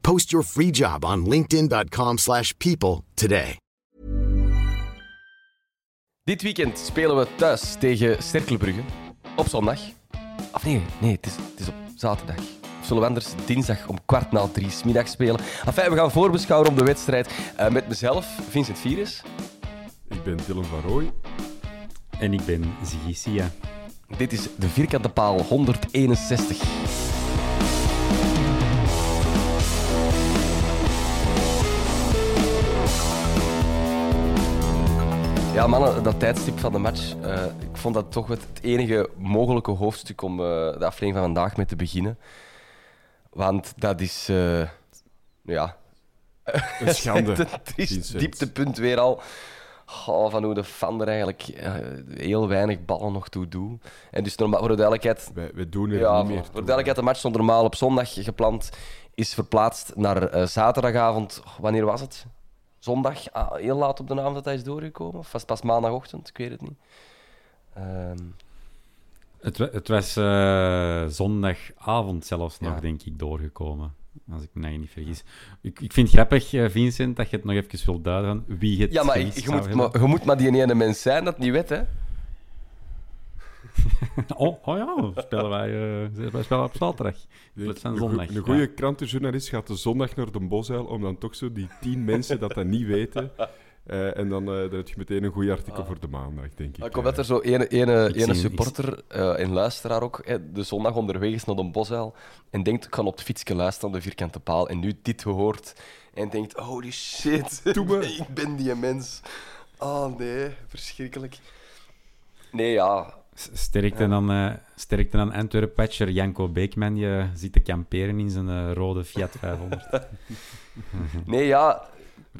Post your free job on linkedin.com/people slash people today. Dit weekend spelen we thuis tegen Cerkelbrugge. Op zondag. Of nee, nee, het is, het is op zaterdag. Of zullen we anders dinsdag om kwart na drie 's middag spelen? Enfin, we gaan voorbeschouwen op de wedstrijd eh, met mezelf, Vincent Virus. Ik ben Dylan van Rooij. En ik ben Ziggy Sia. Dit is de vierkante paal 161. Ja, mannen, dat tijdstip van de match. eh, ik vond dat toch het enige mogelijke hoofdstuk om eh, de aflevering van vandaag mee te beginnen. Want dat is. eh, ja. Een schande. Het Vincent. dieptepunt weer al. Oh, van hoe de fan er eigenlijk heel weinig ballen nog toe doet. En dus normaal, voor de duidelijkheid, Wij, wij doen ja, niet meer voor de duidelijkheid, de match stond normaal op zondag gepland. Is verplaatst naar zaterdagavond. Wanneer was het? Zondag? Ah, heel laat op de avond dat hij is doorgekomen? Of was pas maandagochtend? Ik weet het niet. Ehm, Het, het was eh, zondagavond zelfs nog, denk ik, doorgekomen. Als ik me nou niet vergis. Ik, ik vind het grappig, eh, Vincent, dat je het nog even wilt duiden van wie het ja, maar je zou moet, maar je moet maar die ene mens zijn dat niet weet, hè? Oh, oh ja, spelen wij, eh, wij spelen op zaterdag. Een zondag. Een goede krantenjournalist gaat de zondag naar de bosuil om dan toch zo die tien mensen dat dat niet weten. eh, en dan, eh, dan heb je meteen een goed artikel voor de maandag, denk ik. Ik hoop dat er zo ene, supporter eh, en luisteraar ook hè, de zondag onderweg is naar de bosuil en denkt, ik ga op het fietsje luisteren naar de vierkante paal en nu dit gehoord en denkt, holy shit, Doe me. ik ben die mens. Oh nee, verschrikkelijk. Nee, ja. Sterkte, aan, eh sterkte aan Antwerp-patcher Janko Beekman. Je zit te kamperen in zijn eh, rode Fiat 500. Nee, ja.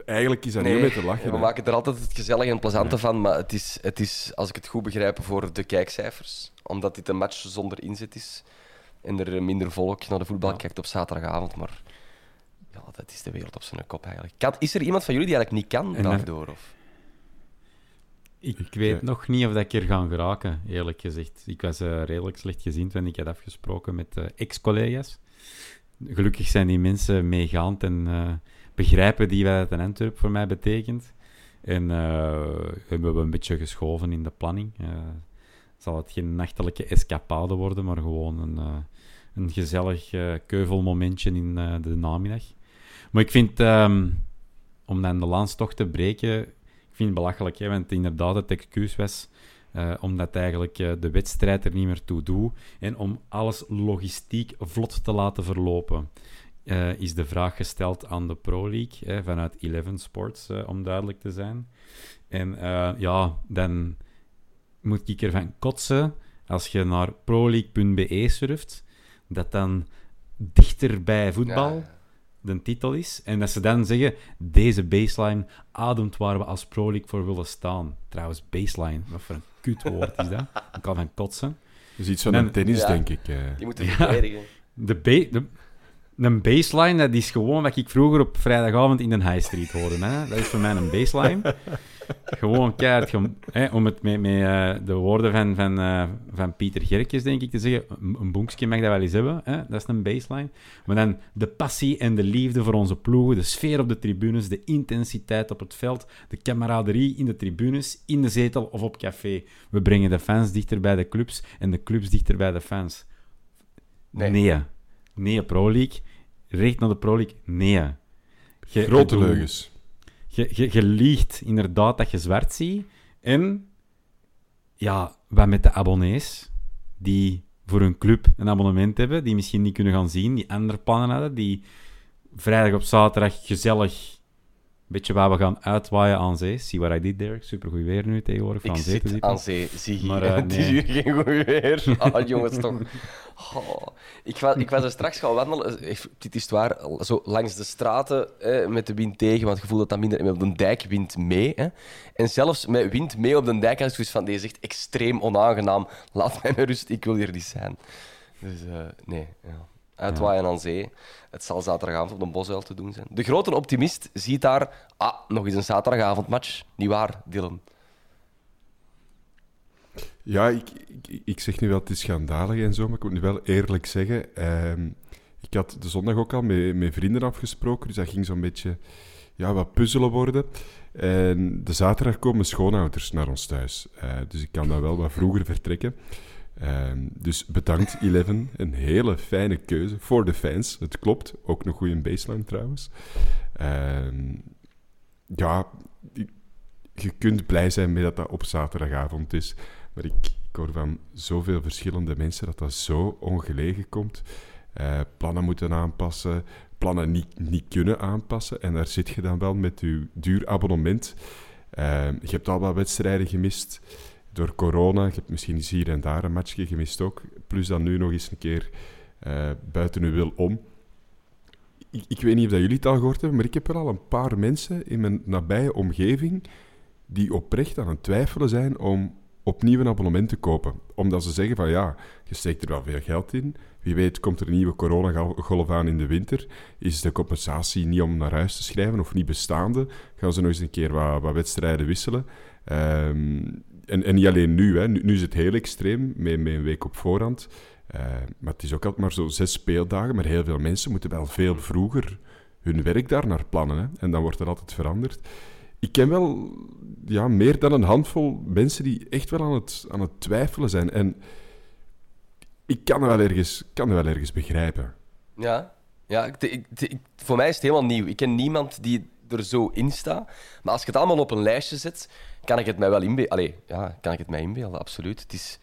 Eigenlijk is dat Nee, niet om mee te lachen. we hè. maken er altijd het gezellige en plezante van, maar het is, het is, als ik het goed begrijp, voor de kijkcijfers. Omdat dit een match zonder inzet is en er minder volk naar de voetbal kijkt op zaterdagavond. Maar ja, dat is de wereld op zijn kop eigenlijk. Kan, is er iemand van jullie die eigenlijk niet kan En dan- daardoor? Of? Ik weet eh, nog niet of dat ik er ga geraken, eerlijk gezegd. Ik was eh, redelijk slecht gezien toen ik had afgesproken met eh, ex-collega's. Gelukkig zijn die mensen meegaand en begrijpen die wat het in Antwerp voor mij betekent. En hebben we een beetje geschoven in de planning. Zal het geen nachtelijke escapade worden, maar gewoon een, een gezellig keuvelmomentje in de namiddag. Maar ik vind, ehm, om dan de lans toch te breken, belachelijk, hè, want inderdaad het excuus was eh, omdat eigenlijk eh, de wedstrijd er niet meer toe doet en om alles logistiek vlot te laten verlopen. eh, is de vraag gesteld aan de Pro League hè, vanuit Eleven Sports, om duidelijk te zijn. En ja, dan moet ik ervan kotsen als je naar proleague.be surft, dat dan dichter bij voetbal de titel is. En dat ze dan zeggen, deze baseline ademt waar we als Pro League voor willen staan. Trouwens, baseline, wat voor een kutwoord is dat? Ik kan van kotsen. Dat is iets van En- een tennis, Ja. denk ik. eh. Die moeten verdedigen. De, de, een baseline, dat is gewoon wat ik vroeger op vrijdagavond in de High Street hoorde. Hè? Dat is voor mij een baseline. gewoon keihard, hè, om het met, met eh, de woorden van, van, eh, van Pieter Gerkjes, denk ik, te zeggen. Een, bonkje mag dat wel eens hebben, hè? dat is een baseline. Maar dan de passie en de liefde voor onze ploegen, de sfeer op de tribunes, de intensiteit op het veld, de camaraderie in de tribunes, in de zetel of op café. We brengen de fans dichter bij de clubs en de clubs dichter bij de fans. Nee. Nee. Nee, Pro League. Recht naar de Pro League. Nee. Je- Grote je- leugens. Je, je, je liegt inderdaad dat je zwart ziet. En ja, wat met de abonnees die voor hun club een abonnement hebben, die misschien niet kunnen gaan zien, die andere plannen hadden, die vrijdag op zaterdag gezellig beetje waar we gaan uitwaaien aan zee. See what I did there. Supergoed weer nu tegenwoordig van Ik zee te aan zee, zie je. Maar, eh, het is nee. hier geen goed weer. Ah, jongens, toch. Oh, ik, was, ik was er straks gaan wandelen, eh, dit is het waar, zo langs de straten eh, met de wind tegen, want je voelt dat dat minder... En op de dijk wind mee. Hè. En zelfs met wind mee op de dijk had ik zoiets van, deze is echt extreem onaangenaam. Laat mij met rust, ik wil hier niet zijn. Dus eh, nee, ja. Uitwaaien aan zee. Het zal zaterdagavond op de Bosuil te doen zijn. De grote optimist ziet daar, ah, nog eens een zaterdagavondmatch. Niet waar, Dylan? Ja, ik, ik, zeg nu wel, het is schandalig en zo, maar ik moet nu wel eerlijk zeggen. ehm, ik had de zondag ook al met, met vrienden afgesproken, dus dat ging zo'n beetje ja, wat puzzelen worden. En de zaterdag komen schoonouders naar ons thuis, Eh, dus ik kan dan wel wat vroeger vertrekken. Ehm, dus bedankt, Eleven. Een hele fijne keuze voor de fans. Het klopt. Ook een goede baseline trouwens. Ehm, ja, je kunt blij zijn met dat dat op zaterdagavond is. Maar ik, hoor van zoveel verschillende mensen dat dat zo ongelegen komt. Eh, plannen moeten aanpassen, plannen niet, niet kunnen aanpassen. En daar zit je dan wel met je duur abonnement. Eh, je hebt al wat wedstrijden gemist door corona. Je hebt misschien hier en daar een matchje gemist ook. Plus dan nu nog eens een keer eh, buiten uw wil om. Ik, ik weet niet of dat jullie het al gehoord hebben, maar ik heb er al een paar mensen in mijn nabije omgeving die oprecht aan het twijfelen zijn om opnieuw een abonnement te kopen. Omdat ze zeggen van ja, je steekt er wel veel geld in. Wie weet komt er een nieuwe coronagolf aan in de winter. Is de compensatie niet om naar huis te schrijven of niet bestaande? Gaan ze nog eens een keer wat, wat wedstrijden wisselen? Ehm, en, en niet alleen nu, hè. Nu, nu is het heel extreem, met, met een week op voorhand. Eh, maar het is ook altijd maar zo zes speeldagen. Maar heel veel mensen moeten wel veel vroeger hun werk daar naar plannen. Hè. En dan wordt er altijd veranderd. Ik ken wel ja, meer dan een handvol mensen die echt wel aan het, aan het twijfelen zijn. En ik kan wel ergens, kan wel ergens begrijpen. Ja, ja ik- ik- voor mij is het helemaal nieuw. Ik ken niemand die er zo in staat. Maar als je het allemaal op een lijstje zet, kan ik het mij wel inbeelden. Allee, ja, kan ik het mij inbeelden, absoluut. Het is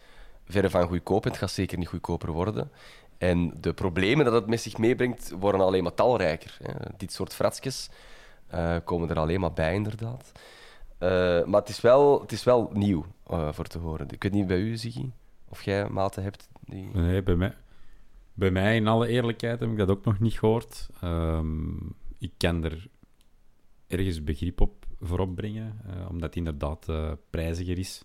verre van goedkoop en het gaat zeker niet goedkoper worden. En de problemen dat het met zich meebrengt, worden alleen maar talrijker. Hè. Dit soort fratsjes eh, komen er alleen maar bij, inderdaad. Eh, maar het is wel, het is wel nieuw eh, voor te horen. Ik weet niet bij u, Ziggy, of jij maten hebt die... Nee, bij mij, bij mij, in alle eerlijkheid, heb ik dat ook nog niet gehoord. Ehm, ik kan er ergens begrip op voor opbrengen, eh, omdat het inderdaad eh, prijziger is.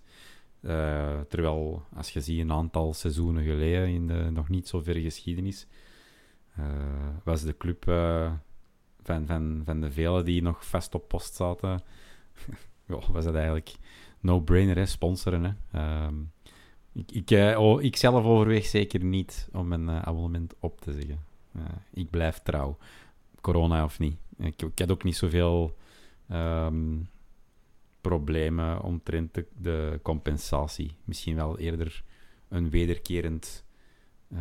Eh, terwijl, als je ziet, een aantal seizoenen geleden, in de nog niet zo ver geschiedenis, was de club van, van, van de velen die nog vast op post zaten, was dat eigenlijk no-brainer, sponsoren. Hè. Ehm, ik, ik, ik zelf overweeg zeker niet om een abonnement op te zeggen. Ik blijf trouw. Corona of niet. Ik, ik had ook niet zoveel ehm, problemen omtrent de, compensatie. Misschien wel eerder een wederkerend eh,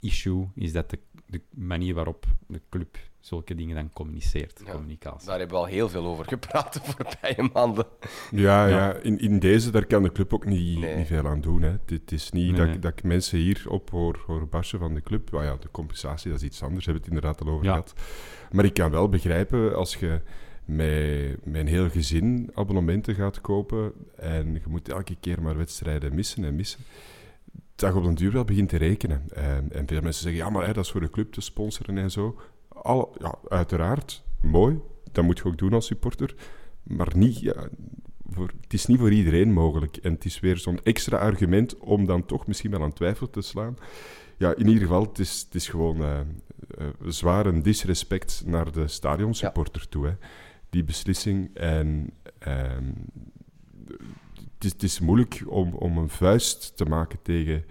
issue is dat de manier waarop de club zulke dingen dan communiceert. Ja, communicatie. Daar hebben we al heel veel over gepraat de voorbije maanden. Ja, Ja. ja. in, in deze, daar kan de club ook niet, Nee. niet veel aan doen. Hè. Het is niet Nee, dat, ik- dat ik mensen hier op hoor, hoor barsten van de club. Ja, de compensatie, dat is iets anders. Hebben we het inderdaad al over Ja. gehad. Maar ik kan wel begrijpen, als je met, een heel gezin abonnementen gaat kopen en je moet elke keer maar wedstrijden missen en missen, dat je op den duur wel begint te rekenen. En, en veel mensen zeggen, ja, maar hè, dat is voor de club te sponsoren en zo. Al, ja, uiteraard, mooi. Dat moet je ook doen als supporter. Maar niet, ja, voor, het is niet voor iedereen mogelijk. En het is weer zo'n extra argument om dan toch misschien wel aan twijfel te slaan. Ja, in ieder geval, het is, het is gewoon uh, zwaar een disrespect naar de stadionsupporter toe. Hè. Die beslissing. En ehm, het, is, het is moeilijk om, om een vuist te maken tegen,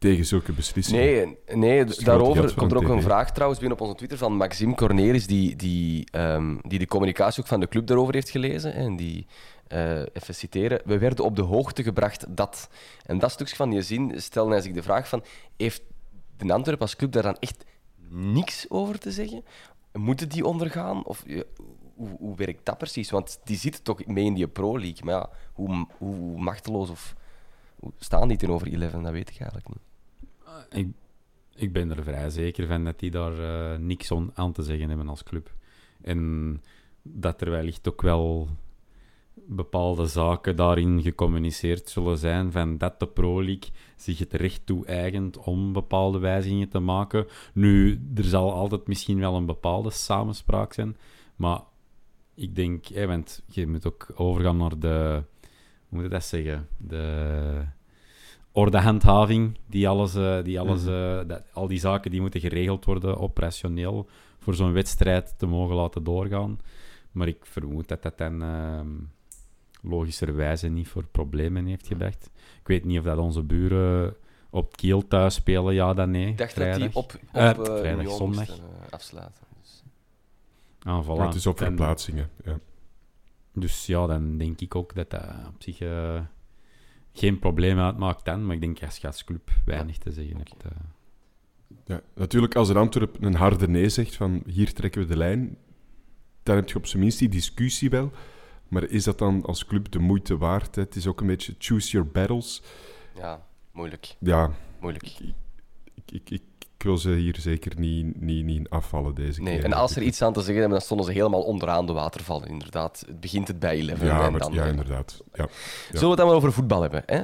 tegen zulke beslissingen. Nee, nee daarover komt er ook een vraag trouwens binnen op onze Twitter van Maxime Cornelis, die, die, um, die de communicatie ook van de club daarover heeft gelezen. En die, uh, even citeren, we werden op de hoogte gebracht dat. En dat stukje van je zin stelde hij zich de vraag van, heeft de Antwerp als club daar dan echt niks over te zeggen? Moeten die ondergaan? Of hoe, hoe werkt dat precies? Want die zitten toch mee in die Pro-League. Maar ja, hoe, hoe machteloos of hoe staan die tegenover Eleven? Dat weet ik eigenlijk niet. Ik, ik ben er vrij zeker van dat die daar uh, niks aan te zeggen hebben als club. En dat er wellicht ook wel bepaalde zaken daarin gecommuniceerd zullen zijn van dat de Pro League zich het recht toe-eigent om bepaalde wijzigingen te maken. Nu, er zal altijd misschien wel een bepaalde samenspraak zijn, maar ik denk, hè, want je moet ook overgaan naar de, hoe moet je dat zeggen, de ordehandhaving, die alles, eh, die alles mhm. eh, dat, al die zaken die moeten geregeld worden operationeel voor zo'n wedstrijd te mogen laten doorgaan. Maar ik vermoed dat dat dan uh, logischerwijze niet voor problemen heeft gebracht. Ik weet niet of dat onze buren op Kiel thuis spelen, ja dan nee. Ik dacht vrijdag. dat die op, op uh, vrijdag, zondag. afsluiten. Dus. Ah, voilà. het is op verplaatsingen, ja. Dus ja, dan denk ik ook dat dat op zich geen probleem uitmaakt dan, maar ik denk als je als club weinig te zeggen hebt. Uh... Ja, natuurlijk, als een Antwerp een harde nee zegt van hier trekken we de lijn, dan heb je op zijn minst die discussie wel. Maar is dat dan als club de moeite waard? Het is ook een beetje choose your battles. Ja, moeilijk. Ja. Moeilijk. Ik, ik, ik, ik wil ze hier zeker niet, niet, niet afvallen deze nee, keer. En als er iets aan te zeggen hebben, dan stonden ze helemaal onderaan de waterval. Inderdaad, het begint het bij Eleven. Ja, en dan, ja inderdaad. Ja. Zullen we het dan wel over voetbal hebben? Hè?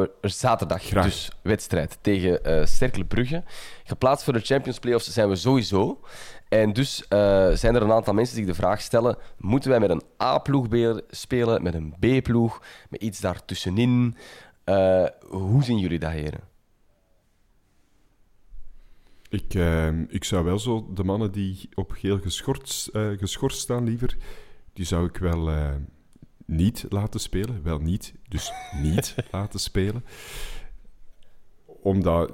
Uh, zaterdag Graag. dus wedstrijd tegen uh, Brugge. Geplaatst voor de Champions Playoffs zijn we sowieso. En dus uh, zijn er een aantal mensen die de vraag stellen: moeten wij met een A-ploeg spelen, met een B-ploeg, met iets daartussenin? hoe zien jullie dat, heren? Ik, uh, ik zou wel zo de mannen die op geel geschorst, uh, geschorst staan, liever, die zou ik wel uh, niet laten spelen. Wel niet, dus niet laten spelen. Omdat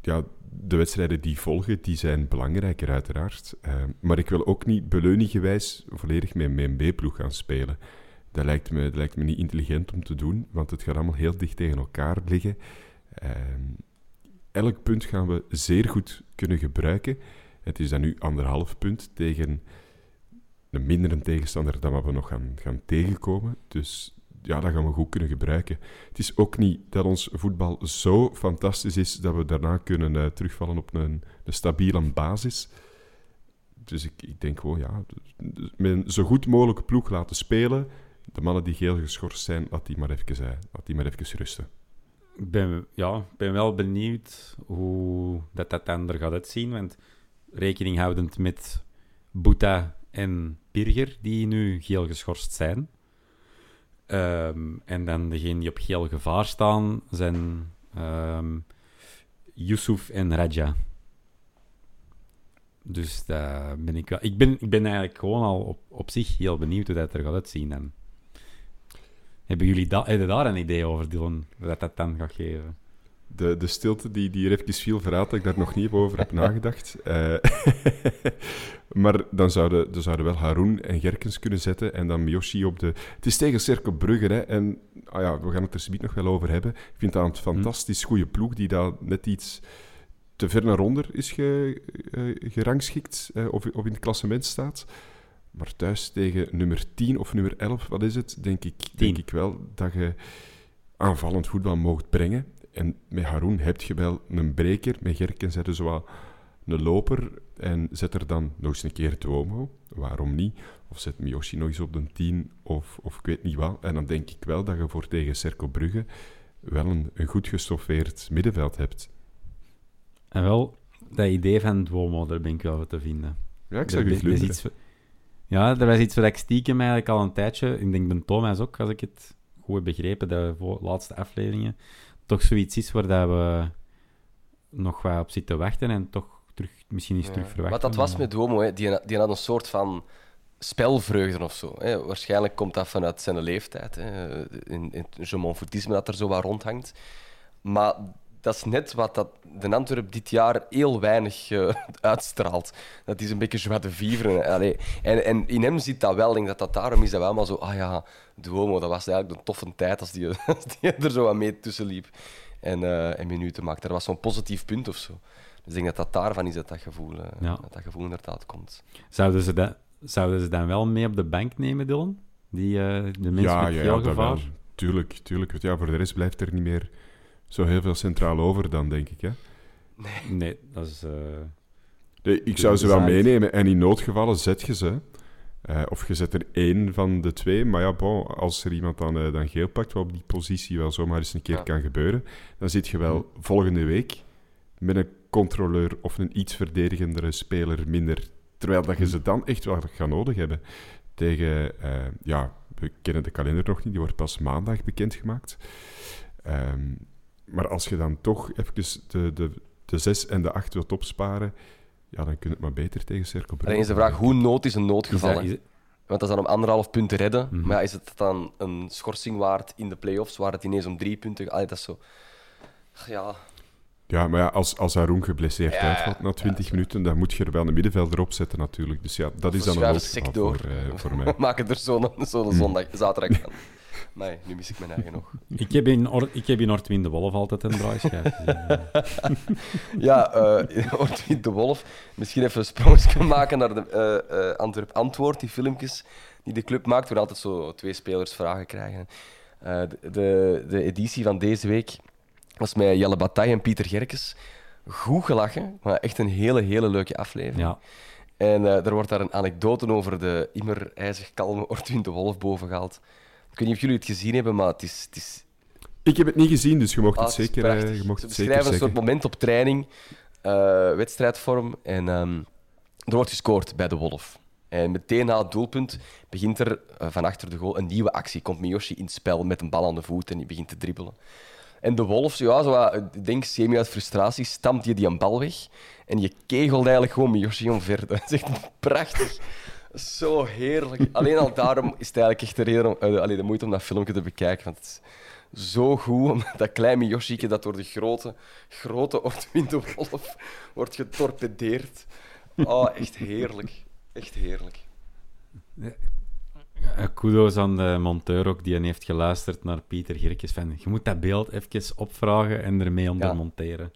ja, de wedstrijden die volgen, die zijn belangrijker uiteraard. maar ik wil ook niet beleuningenwijs volledig met mijn B-ploeg gaan spelen. Dat lijkt, me, dat lijkt me niet intelligent om te doen, want het gaat allemaal heel dicht tegen elkaar liggen. Elk punt gaan we zeer goed kunnen gebruiken. Het is dan nu anderhalf punt tegen een mindere tegenstander dan wat we nog gaan, gaan tegenkomen. Dus ja, dat gaan we goed kunnen gebruiken. Het is ook niet dat ons voetbal zo fantastisch is dat we daarna kunnen uh, terugvallen op een, stabiele basis. Dus ik, ik denk gewoon, ja, met een zo goed mogelijke ploeg laten spelen. De mannen die geel geschorst zijn, laat die maar even, uh, laat die maar even rusten ben, ja, ben wel benieuwd hoe dat, dat dan er gaat uitzien. Want rekening houdend met Boeta en Birger, die nu geel geschorst zijn. Ehm, en dan degene die op geel gevaar staan, zijn um, Yusuf en Raja. Dus daar ben ik wel... Ik ben, ik ben eigenlijk gewoon al op, op zich heel benieuwd hoe dat er gaat uitzien. En hebben jullie da hebben daar een idee over, Dylan, wat dat dan gaat geven? De, de stilte die, die hier even viel, verraadt dat ik daar nog niet over heb nagedacht. Uh, maar dan zouden, dan zouden wel Haroon en Gerkens kunnen zetten en dan Miyoshi op de... Het is tegen Cercle Brugge, hè. En ah ja, we gaan het er zometeen nog wel over hebben. Ik vind dat een fantastisch goede ploeg die daar net iets te ver naar onder is ge, uh, gerangschikt uh, of, of in het klassement staat. Maar thuis tegen nummer 10 of nummer 11, wat is het? Denk ik, denk ik wel dat je aanvallend voetbal mocht brengen. En met Haroon heb je wel een breker. Met Gerken zetten ze wel een loper. En zet er dan nog eens een keer Duomo. Waarom niet? Of zet Miyoshi nog eens op de 10 of, of ik weet niet wat. En dan denk ik wel dat je voor tegen Cerco Brugge wel een, een goed gestoffeerd middenveld hebt. En wel, dat idee van Duomo, daar ben ik wel te vinden. Ja, ik zag je. Ja, er was iets wat ik stiekem eigenlijk al een tijdje... Ik denk bij Thomas ook, als ik het goed heb begrepen, de laatste afleveringen, toch zoiets is waar dat we nog wat op zitten wachten en toch terug, misschien eens Ja. terug verwachten. Wat dat was maar- met Duomo, hè, die, die had een soort van spelvreugde of zo. Hè. Waarschijnlijk komt dat vanuit zijn leeftijd. Hè. In, in het Monfortisme dat er zo wat rondhangt. Maar dat is net wat dat de Antwerp dit jaar heel weinig eh, uitstraalt. Dat is een beetje de vivre. Allee, En, en in hem zit dat wel. Ik denk dat dat daarom is dat we allemaal zo... Ah ja, Duomo, dat was eigenlijk een toffe tijd als die, als die er zo wat mee tussen liep. En, eh, en minuten maakte. Dat was zo'n positief punt of zo. Dus ik denk dat dat daarvan is dat dat gevoel, eh, Ja. dat, dat gevoel inderdaad komt. Zouden ze, dat, zouden ze dan wel mee op de bank nemen, Dylan? Die, eh, de mensen ja, met ja, veel ja, dat wel. gevaar? Tuurlijk, tuurlijk. Want ja, voor de rest blijft er niet meer zo heel veel centraal over dan, denk ik. Hè? Nee, dat is... eh, Nee, ik zou ze wel meenemen en in noodgevallen zet je ze. Eh, of je zet er één van de twee. Maar ja, bon, als er iemand dan, eh, dan geel pakt, wat op die positie wel zomaar eens een keer Ja. kan gebeuren, dan zit je wel volgende week met een controleur of een iets verdedigendere speler minder. Terwijl dat je ze dan echt wel gaat nodig hebben. Tegen, eh, ja, we kennen de kalender nog niet, die wordt pas maandag bekendgemaakt. Ehm, maar als je dan toch even de, de, de 6 en de 8 wilt opsparen, ja, dan kun je het maar beter tegen Brugge Alleen is de vraag, hoe nood is een is noodgeval? dat- is- Want dat is dan om anderhalf punt te redden. Mhm. Maar ja, is het dan een schorsing waard in de play-offs, waar het ineens om drie punten gaat? Dat is zo... Ja, Ja, maar ja, als, als Haroun geblesseerd Ja, uitvalt na 20 minuten, dan moet je er wel een middenvelder op zetten natuurlijk. Dus ja, dat is dan een noodgeval voor, eh, voor mij. we maken er zo'n zo'n zondag, zaterdag van. Nee, nu mis ik mijn eigen nog. Ik heb in, Or ik heb in Ortwin de Wolf altijd een draaischijf. Ja, eh Ortwin de Wolf. Misschien even een sprongetje maken naar de eh, eh, Antwerp Antwoord, die filmpjes die de club maakt, waar altijd zo twee spelers vragen krijgen. De, de, de editie van deze week was met Jelle Bataille en Pieter Gerkes. Goed gelachen, maar echt een hele, hele leuke aflevering. ja. En er wordt daar een anekdote over de immer ijzig kalme Ortwin de Wolf boven gehaald. Ik weet niet of jullie het gezien hebben, maar het is, het is Ik heb het niet gezien, dus je mocht Ah, het het is zeker, eh, je mocht Ze zeker beschrijven een zeggen. soort moment op training, eh, wedstrijdvorm. En ehm, er wordt gescoord bij de Wolf. En meteen na het doelpunt begint er eh, van achter de goal een nieuwe actie. Komt Miyoshi in het spel met een bal aan de voet en die begint te dribbelen. En de Wolf, ja, zo, ik denk semi uit frustratie, stampt je die een bal weg. En je kegelt eigenlijk gewoon Miyoshi omver. Dat is echt prachtig. Zo heerlijk. Alleen al daarom is het eigenlijk echt de, reden om, eh, allee, de moeite om dat filmpje te bekijken. Want het is zo goed, om dat kleine Miyoshi dat door de grote, grote Ortwin de Wolf wordt getorpedeerd. Oh, echt heerlijk. Echt heerlijk. Eh, Kudos aan de monteur ook, die heeft geluisterd naar Pieter Girkes. Van, je moet dat beeld even opvragen en ermee ondermonteren.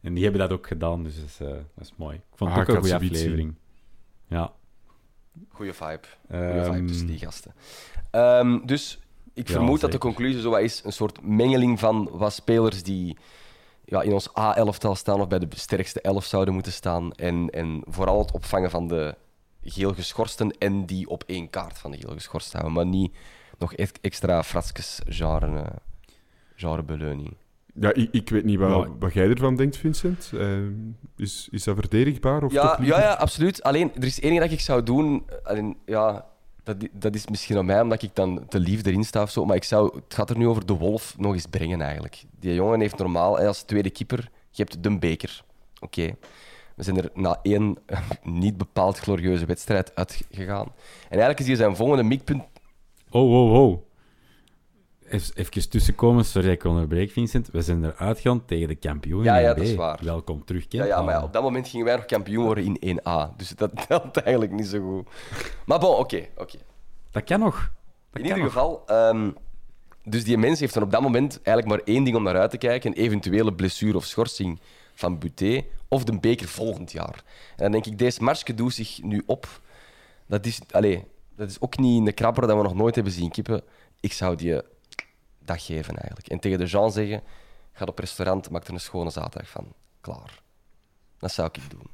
En die hebben dat ook gedaan, dus dat is, eh, dat is mooi. Ik vond het Ah, ook een goede aflevering. Ja. Goeie vibe. Goeie Ehm, vibe tussen die gasten. Ehm, dus ik Ja, vermoed dat de conclusie zo wat is een soort mengeling van wat spelers die ja, in ons A-elftal staan of bij de sterkste elf zouden moeten staan. En, en vooral het opvangen van de geel geschorsten en die op één kaart van de geel geschorst houden. Maar niet nog e- extra fraskes genre, genre beleuning. Ja, ik, ik weet niet wat, wat jij ervan denkt, Vincent. Eh, is, is dat verdedigbaar of Ja, ja, ja, absoluut. Alleen, er is één ding dat ik zou doen. Alleen, ja, dat, dat is misschien aan mij, omdat ik dan te lief erin sta of zo. Maar ik zou, het gaat er nu over de Wolf nog eens brengen, eigenlijk. Die jongen heeft normaal, als tweede keeper, je hebt de beker. Oké. We zijn er na één niet bepaald glorieuze wedstrijd uitgegaan. En eigenlijk is hier zijn volgende mikpunt. Oh, oh, oh. Even, even tussenkomen, sorry dat ik onderbreek, Vincent. We zijn eruit gegaan tegen de kampioen Ja, in ja, B. dat is waar. Welkom terug, Ja, ja, maar ja, op dat moment gingen wij nog kampioen worden in 1A. Dus dat telt eigenlijk niet zo goed. Maar bon, oké. oké. Dat kan nog. Dat In ieder nog. geval, ehm, dus die mens heeft dan op dat moment eigenlijk maar één ding om naar uit te kijken: een eventuele blessure of schorsing van Buté of de beker volgend jaar. En dan denk ik, deze marsje doet zich nu op. Dat is, allez, dat is ook niet een krabber dat we nog nooit hebben zien kippen. Ik zou die dat geven eigenlijk. En tegen de Jean zeggen: ga op restaurant, maak er een schone zaterdag van. Klaar. Dat zou ik doen.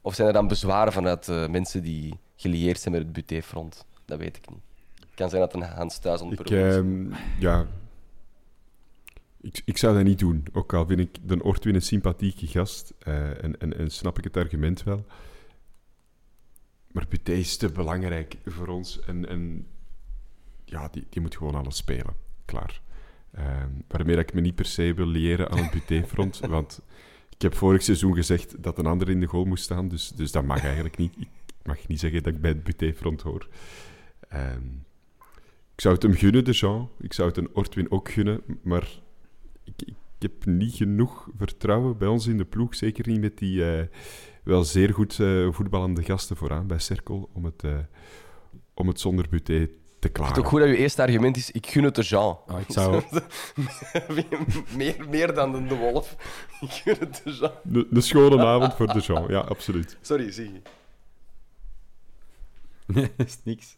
Of zijn er dan bezwaren vanuit eh, mensen die gelieerd zijn met het Buté-front? Dat weet ik niet. Het kan zijn dat een Hans thuis is. ehm, ja... Ik, ik zou dat niet doen. Ook al vind ik de Ortwin een sympathieke gast. eh, en, en, en snap ik het argument wel. Maar Buté is te belangrijk voor ons. En, en ja, die, die moet gewoon alles spelen. Klaar. Ehm waarmee dat ik me niet per se wil leren aan het Buté-front. want ik heb vorig seizoen gezegd dat een ander in de goal moest staan, dus, dus dat mag eigenlijk niet. Ik mag niet zeggen dat ik bij het buté-front hoor. Ehm, ik zou het hem gunnen, de Jean. Ik zou het een Ortwin ook gunnen, maar ik, ik heb niet genoeg vertrouwen bij ons in de ploeg. Zeker niet met die eh, wel zeer goed eh, voetballende gasten vooraan bij Cirkel, om het, eh, om het zonder buté te Het klaren. is ook goed dat je eerste argument is, ik gun het de Jean. Ah, ik zou... meer, meer dan de, de wolf. Ik gun het de Jean. De, de schone avond voor de Jean, ja, absoluut. Sorry, zie je. Nee, dat is niks.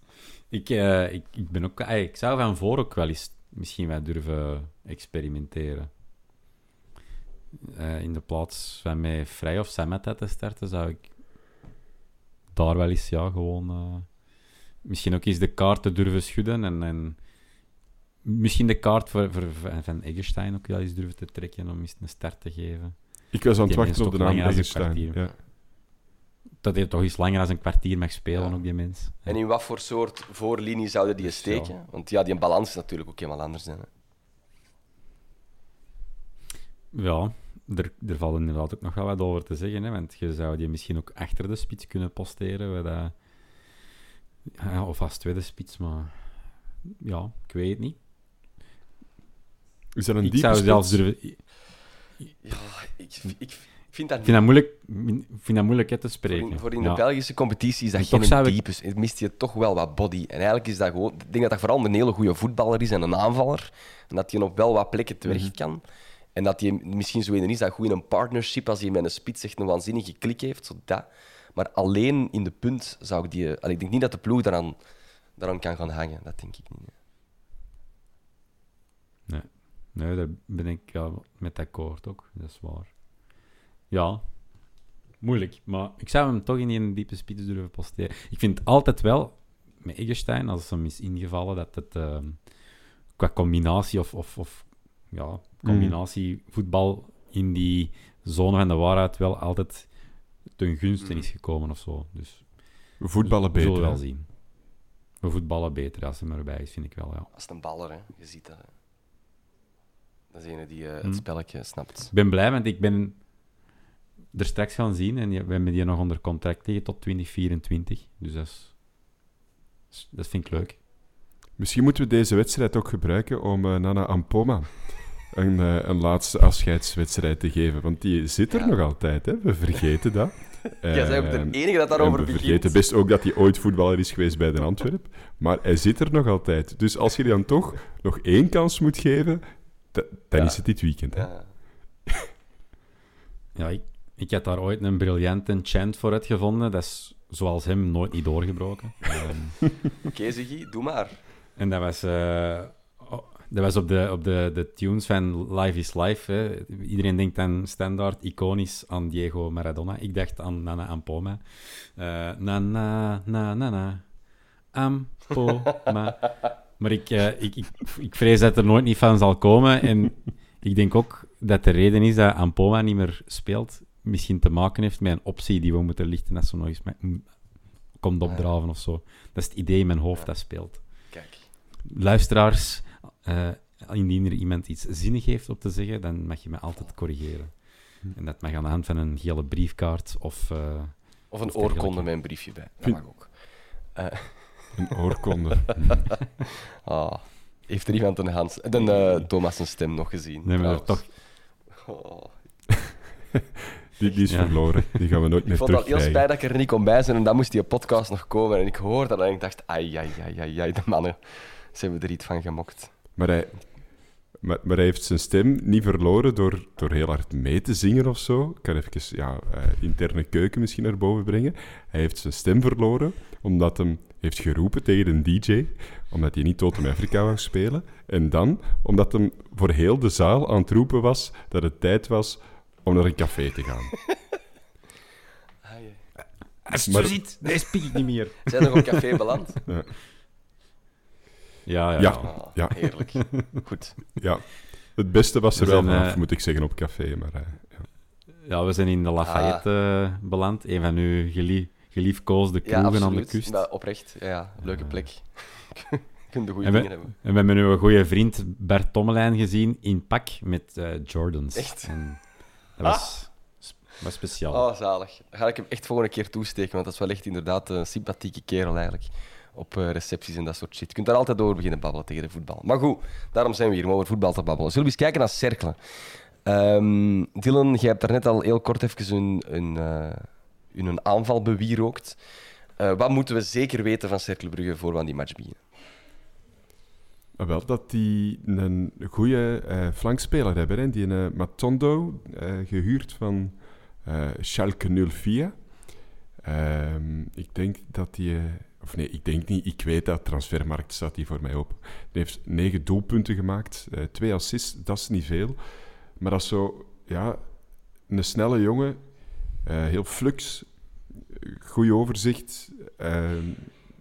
Ik, eh, ik, ik ben ook... ey, ik zou van voor ook wel eens misschien wel durven experimenteren. Eh, in de plaats van mij vrij of Samata te starten, zou ik daar wel eens, ja, gewoon... eh, misschien ook eens de kaart te durven schudden en... en Misschien de kaart voor, van Eggestein ook wel eens durven te trekken om eens een start te geven. Ik was aan het wachten op de naam Eggestein. kwartier. Ja. Dat hij toch eens langer dan een kwartier mag spelen, Ja. ook die mens. En in wat voor soort voorlinie zouden die steken? Want ja, die balans is natuurlijk ook helemaal anders. Hè. Ja, er, er valt inderdaad ook nog wel wat over te zeggen. Hè, want je zou die misschien ook achter de spits kunnen posteren. Wat dat, ja, of als tweede spits, maar ja, ik weet het niet. Is dat een ik diepe zou spits? zelfs durven. Ik Ja, ik, ik vind dat vind dat moeilijk, ik vind dat moeilijk hè, te Voor spreken. in, voor in Ja. de Belgische competitie is dat En geen toch ik- diepe. Het mist je toch wel wat body. En eigenlijk is dat gewoon... Ik denk dat dat vooral een hele goede voetballer is en een aanvaller. En dat hij op wel wat plekken terecht Mhm. kan. En dat hij misschien zo een is dat goed in een partnership, als hij met een spits echt een waanzinnige klik heeft, zo dat. Maar alleen in de punt zou ik die... allee, ik denk niet dat de ploeg daaraan, daaraan kan gaan hangen. Dat denk ik niet. nee. Nee. daar ben ik wel met akkoord ook. Dat is waar. Ja, moeilijk. Maar ik zou hem toch in die diepe spits durven posteren. Ik vind altijd wel, met Eggestein, als hem is ingevallen, dat het ehm, qua combinatie of, of, of ja, combinatie voetbal in die zone van de waarheid wel altijd ten gunste is gekomen of zo. Dus We voetballen we zullen beter. wel hè. zien. We voetballen beter als hij erbij is, vind ik wel, ja. Als het een baller, hè. je ziet dat. Hè. Dat is een die eh, het spelletje snapt. Ik ben blij, want ik ben er straks gaan zien en we hebben die nog onder contract tegen tot 2024. Dus dat, is, dat vind ik leuk. Misschien moeten we deze wedstrijd ook gebruiken om eh, Nana Ampoma een, eh, een laatste afscheidswedstrijd te geven. Want die zit er Ja. nog altijd, hè? we vergeten dat. Jij bent ook de Ehm, enige dat daarover we begint. vergeten best ook dat hij ooit voetballer is geweest bij de Antwerp. Maar hij zit er nog altijd. Dus als je dan toch nog één kans moet geven, da- dan Ja. is het dit weekend. hè. Ja. Ja, ik, ik had daar ooit een briljante chant voor uitgevonden. Dat is zoals hem nooit niet doorgebroken. Ehm, Oké, Ziggy, doe maar. en dat was, eh, dat was op, de, op de, de tunes van Life is Life. Hè. Iedereen denkt dan standaard iconisch aan Diego Maradona. Ik dacht aan Nana Ampoma. Eh na, na, na, na, na. Ampoma. Maar ik, eh, ik, ik, ik vrees dat er nooit niet van zal komen. En ik denk ook dat de reden is dat Ampoma niet meer speelt, misschien te maken heeft met een optie die we moeten lichten als ze nog eens komt opdraven of zo. Dat is het idee in mijn hoofd dat speelt. Kijk. Luisteraars, eh, indien er iemand iets zinnig heeft op te zeggen, dan mag je me altijd corrigeren. En dat mag aan de hand van een gele briefkaart of... eh, Of een oorkonde met een briefje bij. Dat Vind- mag ook. Eh, Een oorkonde. ah. Heeft er iemand een Hans, eh, Thomas zijn stem nog gezien? nee, maar trouwens? toch... Oh. Die, die is Ja. verloren. Die gaan we nooit Ik meer vond dat heel terugkrijgen. spijt dat ik er niet kon bij zijn en dan moest die podcast nog komen. En ik hoorde dat en ik dacht, ai, ai, ai, ai, ai, de mannen, ze hebben er iets van gemokt. Maar hij, maar, maar hij heeft zijn stem niet verloren door, door heel hard mee te zingen of zo. Ik kan even ja, eh, interne keuken misschien naar boven brengen. Hij heeft zijn stem verloren omdat hem heeft geroepen tegen een DJ, omdat hij niet Totem Afrika wou spelen. En dan omdat hem voor heel de zaal aan het roepen was dat het tijd was om naar een café te gaan. Ai, Als het zo ziet, nee, spiek ik niet meer. Zijn nog op café beland? Ja, ja. Ja. Ah, Ja. Heerlijk. Goed. Ja, het beste was er We wel zijn, vanaf, eh, moet ik zeggen, op café. Maar, eh, ja. Ja, we zijn in de Lafayette eh, beland. Een van uw gelief, geliefkoosde Ja, kroegen aan de kust. Maar oprecht, ja, ja, leuke plek. Je goede En we- dingen hebben. En we hebben uw goede vriend Bert Tommelijn gezien in pak met eh, Jordans. Echt? En dat was Maar speciaal. Oh, zalig. Dan ga ik hem echt volgende keer toesteken, want dat is wel echt inderdaad een sympathieke kerel eigenlijk. Op eh, recepties en dat soort shit. Je kunt daar altijd over beginnen babbelen tegen de voetbal. Maar goed, daarom zijn we hier, om over voetbal te babbelen. Zullen we eens kijken naar Cerkelen? Ehm, Dylan, jij hebt daarnet al heel kort even een, een, eh, een aanval bewierookt. Uh, wat moeten we zeker weten van Cercle Brugge voor we aan die match beginnen? Ah, wel dat die een goede flankspeler hebben. Hè? Die een Matondo, gehuurd van Schalke 04. Ehm, ik denk dat die... of nee, ik denk niet. Ik weet dat. Transfermarkt staat hier voor mij op. Hij heeft negen doelpunten gemaakt. twee assists, dat is niet veel. Maar dat is zo... Ja, een snelle jongen. heel flux goed overzicht. Ehm,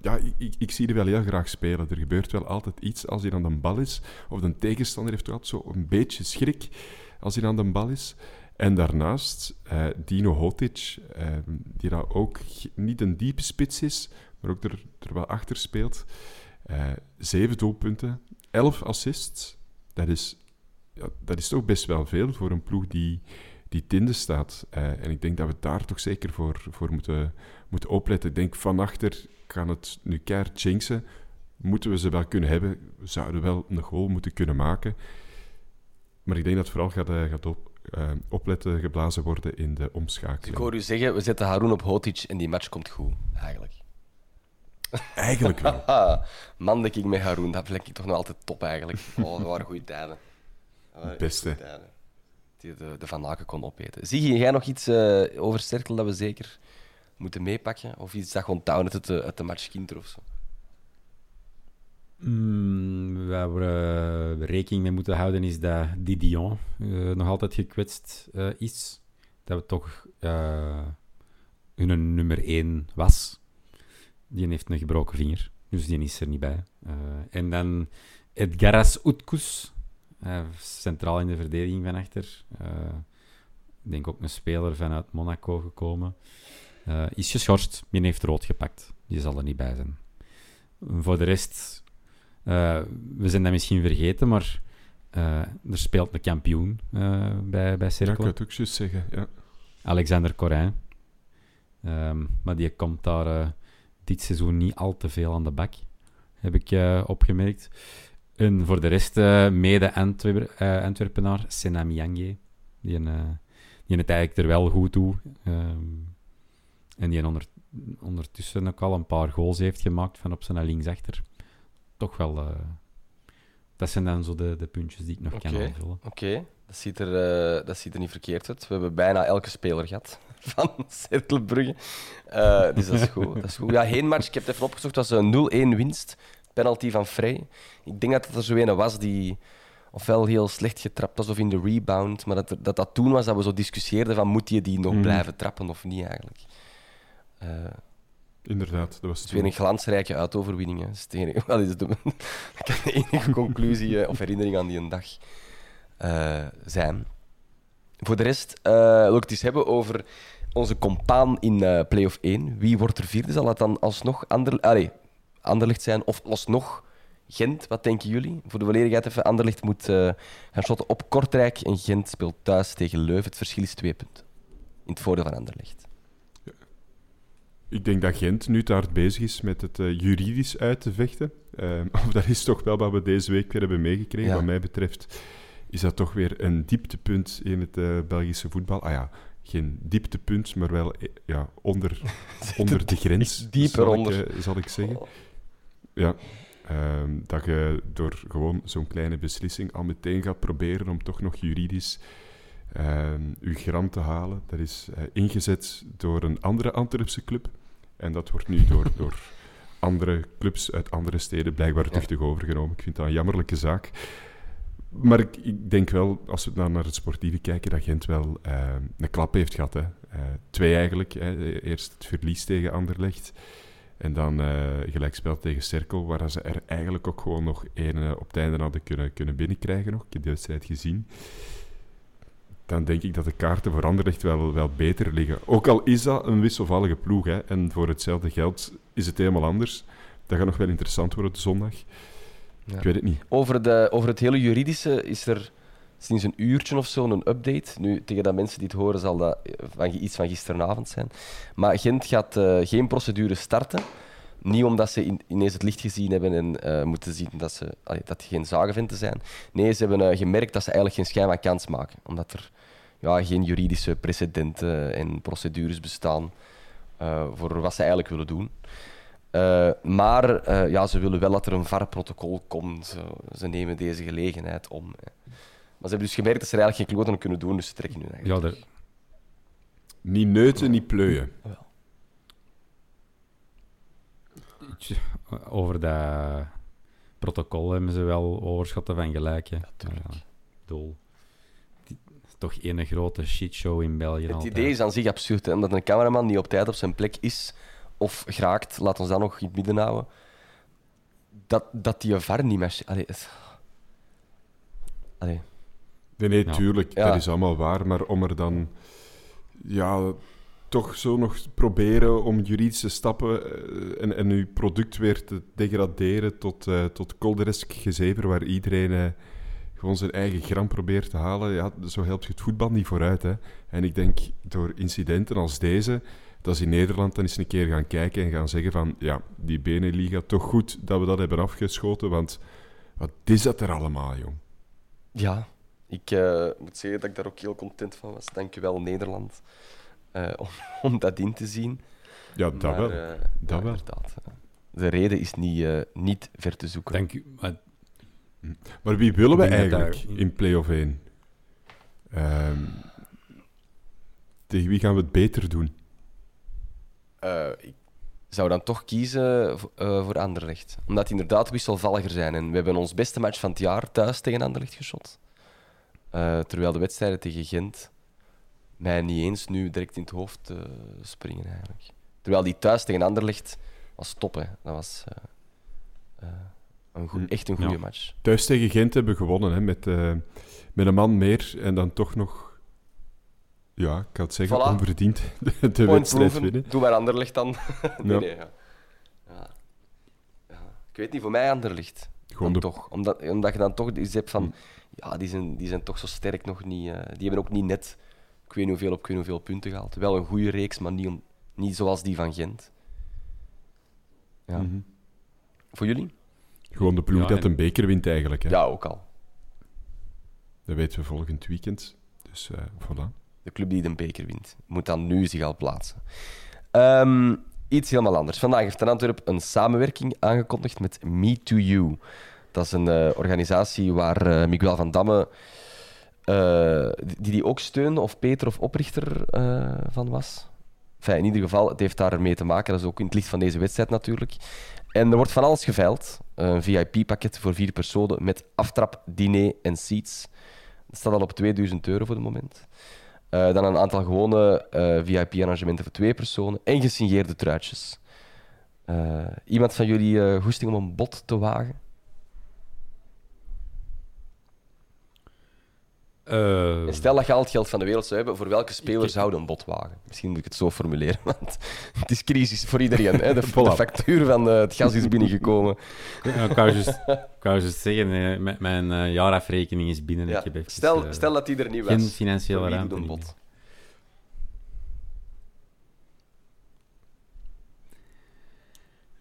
ja, ik, ik, zie er wel heel graag spelen. Er gebeurt wel altijd iets als hij aan de bal is. Of de tegenstander heeft altijd zo een beetje schrik als hij aan de bal is. En daarnaast uh, Dino Hotic, ehm, die daar ook niet een diepe spits is, maar ook er, wel achter speelt. Uh, zeven doelpunten, elf assists. Dat is, ja, dat is toch best wel veel voor een ploeg die die tiende staat. Uh, en ik denk dat we daar toch zeker voor, voor moeten, moeten opletten. Ik denk van achter kan het nu keihard jinxen. Moeten we ze wel kunnen hebben. We zouden wel een goal moeten kunnen maken. Maar ik denk dat het vooral gaat, uh, gaat op, opletten geblazen worden in de omschakeling. ik hoor u zeggen, we zetten Haroon op Hotic en die match komt goed, eigenlijk. Eigenlijk wel. Man, dat ik met Haroon, dat vind ik toch nog altijd top eigenlijk. Oh, dat waren goede tijden. Beste die de, de Van Aken kon opeten. Zie jij nog iets uh, over Cerkel dat we zeker moeten meepakken? Of iets dat gewoon touwen uit de, uit de match Kinter of zo? Mm, waar we uh, rekening mee moeten houden is dat Didion uh, nog altijd gekwetst uh, is. Dat we toch hun nummer 1 was. Die heeft een gebroken vinger, dus die is er niet bij. en dan Edgaras Utkus, uh, centraal in de verdediging van achter. Uh, ik denk ook een speler vanuit Monaco gekomen. Is geschorst, die heeft rood gepakt. Die zal er niet bij zijn. Voor de rest, we zijn dat misschien vergeten, maar er speelt een kampioen bij, bij Cercle. Ja, ik kan het ook juist zeggen, ja. Alexander Corin. Um, maar die komt daar dit seizoen niet al te veel aan de bak, heb ik opgemerkt. En voor de rest uh, mede Antwerp, uh, Antwerpenaar, Sena Miange, die, die het eigenlijk er wel goed toe. Um, en die onder, ondertussen ook al een paar goals heeft gemaakt van op zijn linksachter. Toch wel... dat zijn dan zo de, de puntjes die ik nog okay, kan aanvullen. Oké, okay. Dat, ziet er, dat ziet er niet verkeerd uit. We hebben bijna elke speler gehad van Cerkelbrugge. dus dat is goed. Dat is goed. Ja, heenmatch, ik heb het even opgezocht, was een 0-1 winst penalty van Frey. Ik denk dat het er zo een was die ofwel heel slecht getrapt was of in de rebound. Maar dat, dat dat toen was dat we zo discussieerden van moet je die nog mm. blijven trappen of niet eigenlijk. Uh, Inderdaad, dat was het. is weer een glansrijke uitoverwinning. Hè. Dat is de enige conclusie of herinnering aan die een dag uh, zijn. Voor de rest, uh, wil ik het eens hebben over onze compaan in uh, play-off 1. Wie wordt er vierde? Zal dat dan alsnog ander... Allee, Anderlicht zijn of alsnog Gent. Wat denken jullie? Voor de volledigheid even. Anderlicht moet gaan shotten op Kortrijk en Gent speelt thuis tegen Leuven. Het verschil is twee punten. In het voordeel van Anderlicht. Ik denk dat Gent nu te hard bezig is met het uh, juridisch uit te vechten. Uh, of dat is toch wel wat we deze week weer hebben meegekregen. Wat mij betreft is dat toch weer een dieptepunt in het uh, Belgische voetbal. Ah ja, geen dieptepunt, maar wel ja, onder, onder de grens. Dieper zal onder. Ik, zal ik zeggen. Ja, ehm, dat je door gewoon zo'n kleine beslissing al meteen gaat proberen om toch nog juridisch ehm, je gram te halen. Dat is uh, ingezet door een andere Antwerpse club. En dat wordt nu door, door andere clubs uit andere steden blijkbaar tuchtig overgenomen. Ik vind dat een jammerlijke zaak. Maar ik, denk wel, als we dan naar het sportieve kijken, dat Gent wel uh, een klap heeft gehad. Hè. Uh, twee eigenlijk. Hè. Eerst het verlies tegen Anderlecht. En dan uh, gelijkspel tegen Cerkel, waar ze er eigenlijk ook gewoon nog één op het einde hadden kunnen, kunnen binnenkrijgen. Nog. Ik heb de wedstrijd gezien. Dan denk ik dat de kaarten voor Anderlecht wel, wel beter liggen. Ook al is dat een wisselvallige ploeg. Hè. En voor hetzelfde geld is het helemaal anders. Dat gaat nog wel interessant worden op zondag. Ja. Ik weet het niet. Over, de, over het hele juridische is er sinds een uurtje of zo een update. Nu, tegen dat mensen dit horen, zal dat eh, van, iets van gisteravond zijn. Maar Gent gaat eh, geen procedure starten. Niet omdat ze in- ineens het licht gezien hebben en eh, moeten zien dat, ze, allee, dat geen zagenventen zijn. Nee, ze hebben gemerkt dat ze eigenlijk geen schijn van kans maken. Omdat er ja, geen juridische precedenten en procedures bestaan eh, voor wat ze eigenlijk willen doen. Eh, maar eh, ja, ze willen wel dat er een VAR-protocol komt. Zo. Ze nemen deze gelegenheid om. hè. Maar ze hebben dus gemerkt dat ze er eigenlijk geen kloten aan kunnen doen, dus ze trekken nu Ja, eigenlijk. er, Niet neuten, niet pleuien. Over dat protocol hebben ze wel overschatten van gelijk. Hè. Ja, doel. Die- Toch één grote shitshow in België Het altijd. idee is aan zich absurd, hè, omdat een cameraman niet op tijd op zijn plek is of geraakt, laat ons dat nog in het midden houden, dat, dat die VAR niet meer... Allee, Nee, nee, Ja. tuurlijk, Ja. dat is allemaal waar. Maar om er dan ja, toch zo nog proberen om juridische stappen eh, en, en uw product weer te degraderen tot, eh tot kolderesk gezever, waar iedereen eh, gewoon zijn eigen gram probeert te halen, ja, zo helpt je het voetbal niet vooruit. Hè. En ik denk door incidenten als deze, dat ze in Nederland dan eens een keer gaan kijken en gaan zeggen van, ja, die Beneliga, toch goed dat we dat hebben afgeschoten, want wat is dat er allemaal, jong? ja, ik eh, moet zeggen dat ik daar ook heel content van was. Dankjewel Nederland eh, om, om dat in te zien. Ja, dat Maar, wel. eh, Dat ja, wel. Inderdaad. De reden is niet, eh, niet ver te zoeken. Dank u. Maar Maar wie willen we eigenlijk daar- in play-off 1? Ehm, tegen wie gaan we het beter doen? Eh, ik zou dan toch kiezen voor, eh, voor Anderlecht. Omdat die inderdaad wisselvalliger zijn. En we hebben ons beste match van het jaar thuis tegen Anderlecht geschot. Eh, terwijl de wedstrijden tegen Gent mij niet eens nu direct in het hoofd eh, springen eigenlijk. Terwijl die thuis tegen Anderlecht was top. Hè. Dat was eh, eh, een goed, Hm. echt een goede Ja. match. Thuis tegen Gent hebben we gewonnen, hè, met, eh, met een man meer en dan toch nog, ja, ik kan het zeggen, Voilà. onverdiend de, de wedstrijd winnen. Doe maar Anderlecht dan. nee, Ja. nee, ja. Ja. Ja. Ik weet niet, voor mij Anderlecht. Gewoon de, toch. Omdat, omdat je dan toch iets hebt van... Mm. Ja, die zijn, die zijn toch zo sterk nog niet... eh, die hebben ook niet net... Ik weet niet hoeveel op ik weet niet hoeveel punten gehaald. Wel een goede reeks, maar niet, om, niet zoals die van Gent. Ja. Mhm. Voor jullie? gewoon de ploeg Ja, dat en- een beker wint eigenlijk. Hè. Ja, ook al. Dat weten we volgend weekend. Dus eh voilà. De club die de beker wint. Moet dan nu zich al plaatsen. Ehm, iets helemaal anders. Vandaag heeft een Antwerp een samenwerking aangekondigd met Me2You. Dat is een eh, organisatie waar eh, Miguel van Damme, eh, die die ook steunde, of Peter of oprichter van was. In ieder geval, het heeft daarmee te maken. Dat is ook in het licht van deze wedstrijd natuurlijk. En er wordt van alles geveild. Een VIP-pakket voor vier personen met aftrap, diner en seats. Dat staat al op 2000 euro voor het moment. Eh, dan een aantal gewone eh, VIP-arrangementen voor twee personen en gesigneerde truitjes. Eh, iemand van jullie goesting om een bod te wagen? Eh, En stel dat je al het geld van de wereld zou hebben, voor welke speler zou je een bod wagen? Misschien moet ik het zo formuleren, want het is crisis voor iedereen. Hè? De, factuur van eh, het gas is binnengekomen. ja, ik wou juist, juist zeggen, eh, m- mijn eh, jaarafrekening is binnen. Ja. Ik heb even, Stel, stel dat die er niet was. geen financiële ruimte een bod?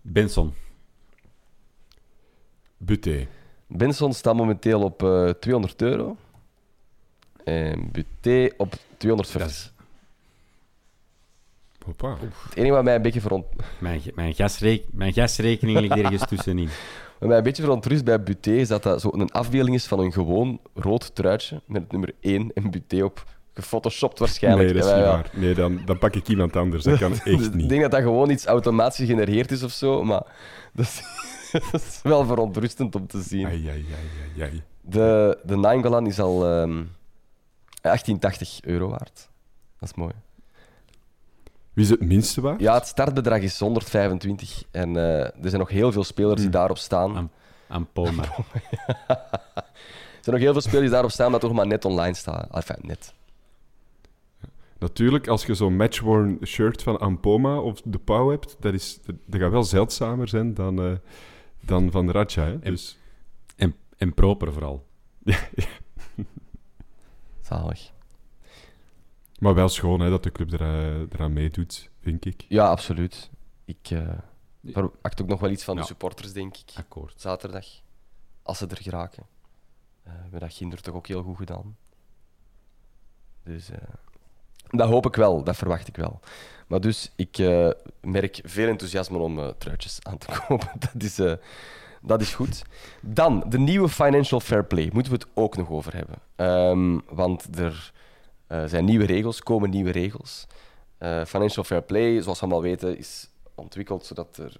Benson. Buté. Benson staat momenteel op eh, 200 euro. En Buté op 250. Hoppa. Het enige wat mij een beetje veront... Mijn, ge- mijn, gasreek, mijn gasrekening ligt ergens tussenin. Wat mij een beetje verontrust bij Buté is dat dat zo een afbeelding is van een gewoon rood truitje met het nummer 1 en Buté op gefotoshopt waarschijnlijk. Nee, dat is Ja, niet ja. waar. Nee, dan, dan pak ik iemand anders. Dat kan Dus echt Ik niet. denk dat dat gewoon iets automatisch gegenereerd is of zo, maar dat is, dat is wel verontrustend om te zien. Ai, ai, ai, ai, ai. De, de Nainggolan is al ehm 1880 euro waard. Dat is mooi. Wie is het minste waard? Ja, het startbedrag is 125 en eh, er zijn nog heel veel spelers die daarop staan. Aan, aan Poma. Er zijn nog heel veel spelers die daarop staan dat toch maar net online staan. Enfin, net. Natuurlijk, als je zo'n matchworn shirt van Ampoma of De Pauw hebt, dat, is, dat, gaat wel zeldzamer zijn dan, eh, dan van Raja. Hè? Dus, En, en proper vooral. Zalig. Maar wel schoon hè, dat de club er, eraan meedoet, vind ik. Ja, absoluut. Ik eh verwacht ook nog wel iets van Ja. de supporters, denk ik. Akkoord. Zaterdag. Als ze er geraken. Eh we hebben dat Ginder toch ook heel goed gedaan. Dus eh, dat hoop ik wel, dat verwacht ik wel. Maar dus, ik eh, merk veel enthousiasme om eh, truitjes aan te kopen. Dat is, eh, dat is goed. Dan, de nieuwe Financial Fair Play. Moeten we het ook nog over hebben. Ehm, want er eh, zijn nieuwe regels, komen nieuwe regels. Eh, Financial Fair Play, zoals we allemaal weten, is ontwikkeld zodat er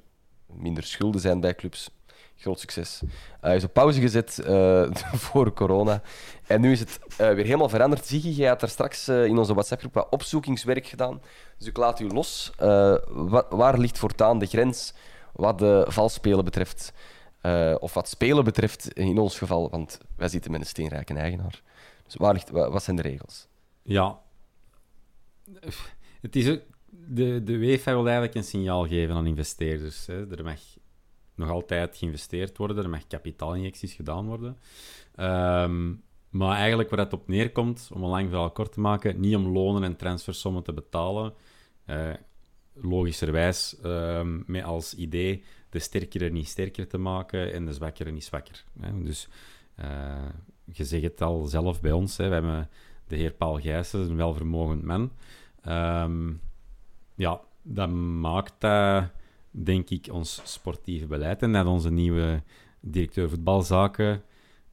minder schulden zijn bij clubs. Groot succes. Hij is op pauze gezet eh, voor corona. En nu is het eh, weer helemaal veranderd. Ziggy, jij had daar straks eh, in onze WhatsApp-groep wat opzoekingswerk gedaan. Dus ik laat u los. Eh, wa- waar ligt voortaan de grens wat de valspelen betreft? Eh, of wat spelen betreft in ons geval, want wij zitten met een steenrijke eigenaar. Dus waar ligt, wa- wat zijn de regels? Ja. Het is ook, de, de UEFA wil eigenlijk een signaal geven aan investeerders. Hè. Er mag nog altijd geïnvesteerd worden, er mag kapitaalinjecties gedaan worden. Ehm, maar eigenlijk waar het op neerkomt, om een lang verhaal kort te maken, niet om lonen en transfersommen te betalen. eh, logischerwijs ehm, als idee de sterkere niet sterker te maken en de zwakkere niet zwakker. Hè. Dus eh, je zegt het al zelf bij ons, hè. we hebben de heer Paul Gijssen, een welvermogend man. Ehm, ja, dat maakt denk ik, ons sportieve beleid en dat onze nieuwe directeur voetbalzaken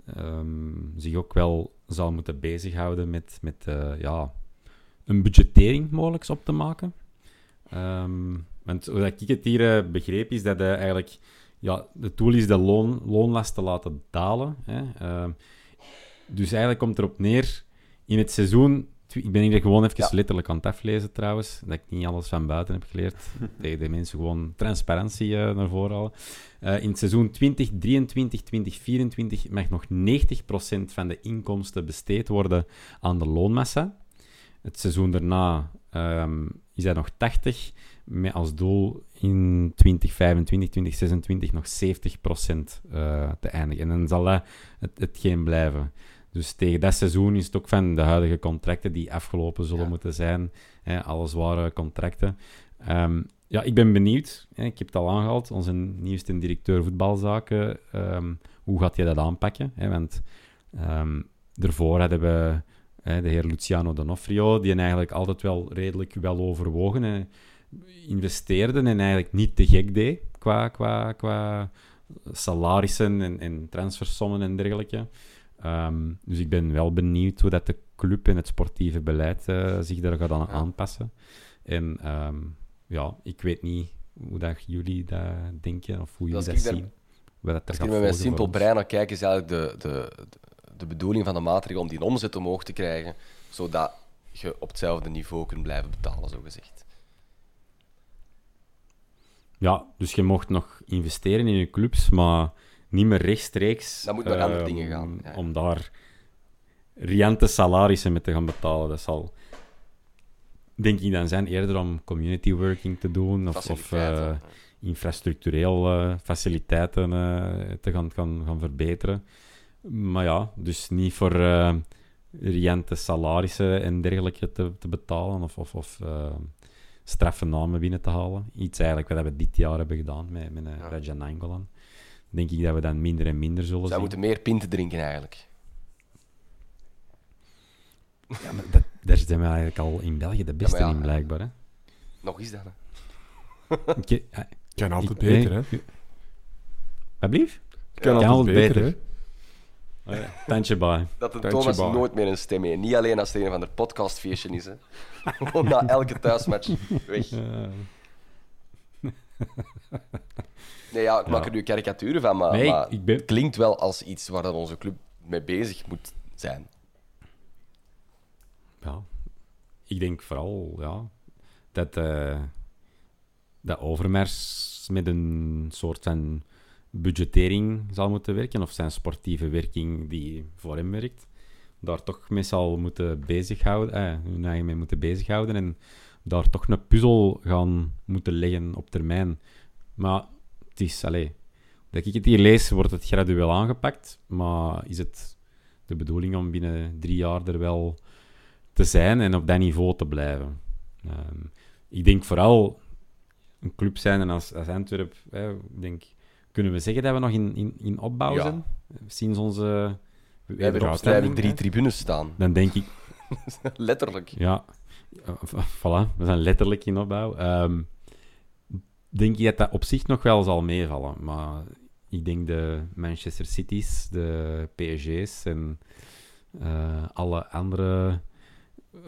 ehm, zich ook wel zal moeten bezighouden met, met eh, ja, een budgettering mogelijk op te maken. Ehm, want hoe ik het hier eh, begreep, is dat hij eigenlijk ja, de doel is de loon, loonlast te laten dalen. Hè. Ehm, dus eigenlijk komt erop neer in het seizoen. Ik ben hier gewoon even Ja. letterlijk aan het aflezen trouwens. Dat ik niet alles van buiten heb geleerd. Tegen de mensen gewoon transparantie eh, naar voren halen. Eh, in het seizoen 2023, 2024 mag nog 90% van de inkomsten besteed worden aan de loonmassa. Het seizoen daarna ehm, is dat nog 80, met als doel in 2025, 2026 nog 70% eh, te eindigen. En dan zal dat het, hetgeen blijven. Dus tegen dat seizoen is het ook van de huidige contracten die afgelopen zullen Ja. moeten zijn. Hè, alle zware contracten. Ehm, ja, ik ben benieuwd. Hè, ik heb het al aangehaald. Onze nieuwste directeur voetbalzaken. ehm, hoe gaat hij dat aanpakken? Hè? Want ehm, daarvoor hadden we de heer Luciano D'Onofrio, die eigenlijk altijd wel redelijk wel overwogen en investeerde en eigenlijk niet te gek deed qua, qua, qua salarissen en, en transfersommen en dergelijke. Ehm, dus ik ben wel benieuwd hoe dat de club en het sportieve beleid eh, zich daar gaat aan aanpassen. En ehm, ja, ik weet niet hoe dat jullie dat denken of hoe jullie dat daar- zien. Dat Als ik er met mijn simpel brein naar kijk, is eigenlijk de, de, de, de bedoeling van de maatregel om die omzet omhoog te krijgen, zodat je op hetzelfde niveau kunt blijven betalen, zo gezegd. Ja, dus je mocht nog investeren in je clubs, maar niet meer rechtstreeks. Dat moet naar andere ehm, dingen gaan, ja. Om daar riante salarissen mee te gaan betalen. Dat zal, denk ik, dan zijn eerder om community working te doen of, of Faciliteiten. eh, infrastructureel eh, faciliteiten eh, te gaan, gaan, gaan verbeteren. Maar ja, dus niet voor eh riante salarissen en dergelijke te, te betalen of, of, of eh, straffe namen binnen te halen. Iets eigenlijk wat we dit jaar hebben gedaan met, met uh, Ja. Raja Nainggolan. Denk ik dat we dan minder en minder zullen Zij zien. moeten meer pinten drinken, eigenlijk. Ja, maar dat, daar zijn we eigenlijk al in België de beste ja, in, blijkbaar. Hè? Nog is dat, hè. Ik, Kan altijd Ik- beter, hè? wat blief? Kan Kan altijd beter. hè? Tandje bij. Dat de Tandje Thomas nooit meer een stem heeft. Niet alleen als het een van de podcastfeestje is, hè. Gewoon na elke thuismatch weg. Nee, ja, ik maak Ja. er nu karikaturen van, maar, nee, maar ik, ik ben... het klinkt wel als iets waar dat onze club mee bezig moet zijn. Ja, ik denk vooral ja, dat, eh dat Overmars met een soort van budgettering zal moeten werken, of zijn sportieve werking die voor hem werkt, daar toch mee zal moeten bezighouden, eh, hun eigen mee moeten bezighouden en daar toch een puzzel gaan moeten leggen op termijn. Maar het is, allee, dat ik het hier lees, wordt het gradueel aangepakt, maar is het de bedoeling om binnen drie jaar er wel te zijn en op dat niveau te blijven. Ehm, ik denk vooral een club zijn en als, als Antwerp, ik denk, kunnen we zeggen dat we nog in, in, in opbouw Ja. zijn? Sinds onze We hebben op wederopstanding, drie tribunes staan. Dan denk ik, Letterlijk. ja, voilà, we zijn letterlijk in opbouw. Ehm, denk je dat dat op zich nog wel zal meevallen, maar ik denk de Manchester Cities, de PSG's en eh, alle andere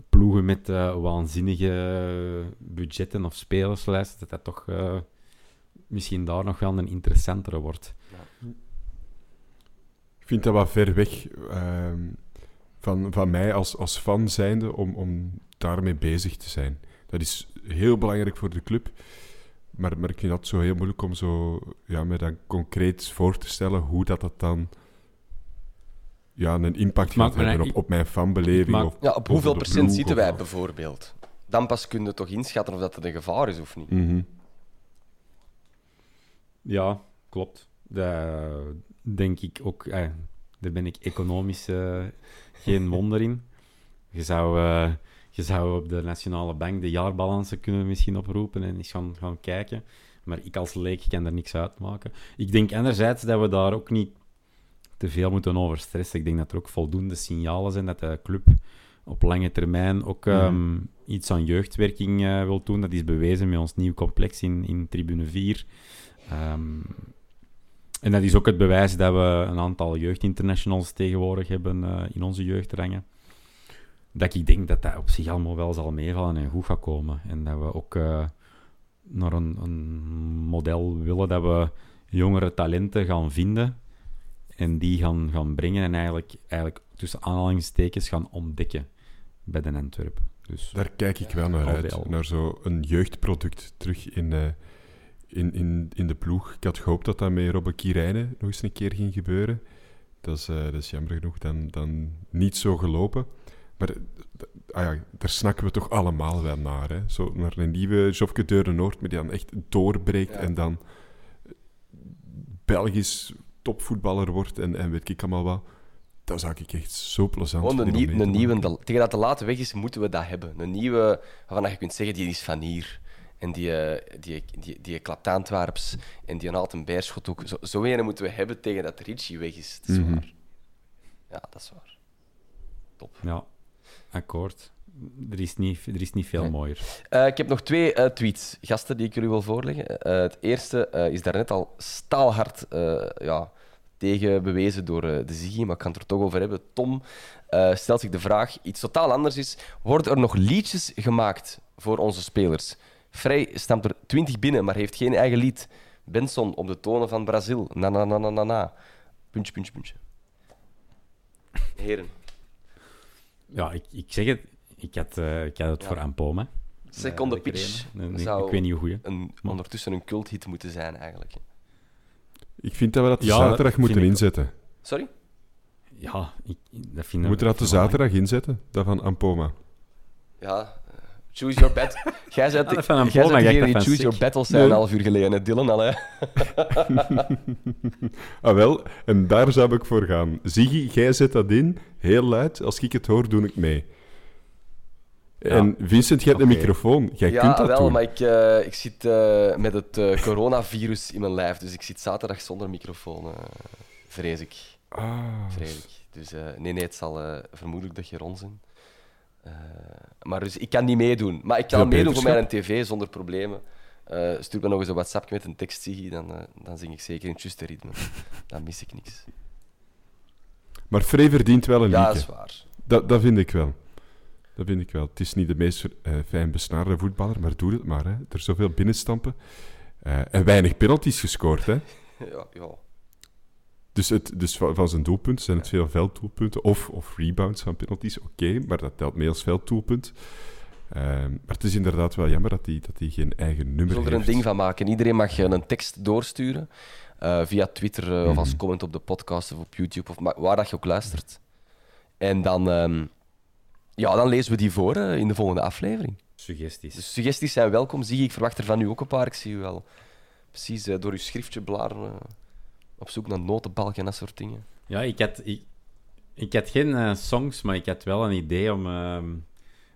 ploegen met eh, waanzinnige budgetten of spelerslijsten, dat dat toch eh, misschien daar nog wel een interessantere wordt. Ik vind dat wat ver weg ehm, van, van mij als, als fan zijnde om, om daarmee bezig te zijn. Dat is heel belangrijk voor de club. Maar, maar ik vind dat zo heel moeilijk om zo, ja, me dan concreet voor te stellen hoe dat, dat dan ja, een impact Maar- gaat maar hebben op, op mijn fanbeleving. maar- of Ja, op hoeveel procent zitten of- wij bijvoorbeeld? Dan pas kun je toch inschatten of dat het een gevaar is of niet. Mhm. Ja, klopt. Dat denk ik ook. Eh, daar ben ik economisch eh, geen wonder in. Je zou, eh, je zou op de Nationale Bank de jaarbalansen kunnen misschien oproepen en eens gaan, gaan kijken. Maar ik als leek kan er niks uitmaken. Ik denk anderzijds dat we daar ook niet te veel moeten over stressen. Ik denk dat er ook voldoende signalen zijn dat de club op lange termijn ook ehm, iets aan jeugdwerking eh, wil doen. Dat is bewezen met ons nieuw complex in, in Tribune 4. Ehm, en dat is ook het bewijs dat we een aantal jeugdinternationals tegenwoordig hebben eh, in onze jeugdrangen. Dat ik denk dat dat op zich allemaal wel zal meevallen en goed gaat komen. En dat we ook eh, naar een, een model willen dat we jongere talenten gaan vinden en die gaan, gaan brengen en eigenlijk, eigenlijk tussen aanhalingstekens gaan ontdekken bij de Antwerp. Dus Daar kijk ik wel naar uit. Naar zo'n jeugdproduct terug in, eh, in, in, in de ploeg. Ik had gehoopt dat dat met Robbe Kirijnen nog eens een keer ging gebeuren. Dat is, eh, dat is jammer genoeg dan, dan niet zo gelopen. Maar eh, ah ja, daar snakken we toch allemaal wel naar. Hè? Zo naar een nieuwe Jofke Deuren Noord, maar die dan echt doorbreekt Ja. en dan Belgisch topvoetballer wordt en, en weet ik allemaal wat. Dat zou ik echt zo plezant Gewoon een, nieuw, nieuwe, tegen dat de late weg is, moeten we dat hebben. Een nieuwe, waarvan je kunt zeggen, die is van hier. En die, eh, die, die, die klapt Antwerps en die haalt een beerschot ook. Zo, zo een moeten we hebben tegen dat Richie weg is. Dat is Mhm. waar. Ja, dat is waar. Top. ja, akkoord. Er is niet, er is niet veel Nee. mooier. Eh, ik heb nog twee eh, tweets, gasten, die ik jullie wil voorleggen. Het eerste is daarnet al staalhard ja, tegen bewezen door de Ziggy, maar ik kan het er toch over hebben. Tom stelt zich de vraag, iets totaal anders is, worden er nog liedjes gemaakt voor onze spelers? Frey stamt er 20 binnen, maar heeft geen eigen lied. Benson op de tonen van Brazil. Na na na na na na. Puntje, puntje, puntje. Heren, Ja, ik, ik zeg het. Ik had, eh, ik had het Ja. voor Ampoma. seconde pitch Nee, nee, zou Ik weet niet hoe goeie. een, ondertussen een culthit moeten zijn, eigenlijk. Ik vind dat we dat de Ja, zaterdag moeten ook. inzetten. Sorry? Ja, ik, dat vind We ik... moeten dat de zaterdag inzetten, dat van Ampoma. Ja, choose your battle. Jij bent dat van een jij bent degene die choose your battles zijn Nee. een half uur geleden. hè, Dylan al, hè? Ah wel, en daar zou ik voor gaan. Ziggy, jij zet dat in, heel luid. Als ik het hoor, doe ik mee. En Vincent, jij hebt een Oké. microfoon. Jij ja, kunt dat wel, doen. maar ik, eh, ik zit eh, met het eh, coronavirus in mijn lijf. Dus ik zit zaterdag zonder microfoon, eh, vrees ik. Ah, Vrees ik. Dus eh, nee, nee, het zal eh, vermoedelijk de geron Eh, maar dus ik kan niet meedoen. Maar ik kan Veel meedoen voor mijn tv zonder problemen. Eh, stuur me nog eens een WhatsApp met een tekst, dan, eh, dan zing ik zeker in het juiste ritme. Dan mis ik niks. maar Frey verdient wel een Ja, dat liedje. is waar. Dat, dat vind ik wel. Dat vind ik wel. Het is niet de meest fijn besnaarde voetballer, maar doe het maar. Hè. Er zoveel binnenstampen. En weinig penalties gescoord. Hè. Ja, ja. Dus, het, dus van, van zijn doelpunten zijn het veel velddoelpunten. Of, of rebounds van penalties, oké. maar dat telt mee als velddoelpunt. Ehm, maar het is inderdaad wel jammer dat hij dat hij geen eigen We nummer zullen er een heeft. ding van maken. Iedereen mag eh, een tekst doorsturen. eh, via Twitter eh, of als Mhm. comment op de podcast of op YouTube of waar dat je ook luistert. En dan, ehm, ja, dan lezen we die voor in de volgende aflevering. Suggesties. Dus suggesties zijn welkom. Zie ik verwacht er van u ook een paar. Ik zie u wel precies door uw schriftje blaren op zoek naar notenbalken en dat soort dingen. Ja, ik had, ik, ik had geen eh, songs, maar ik had wel een idee om ehm,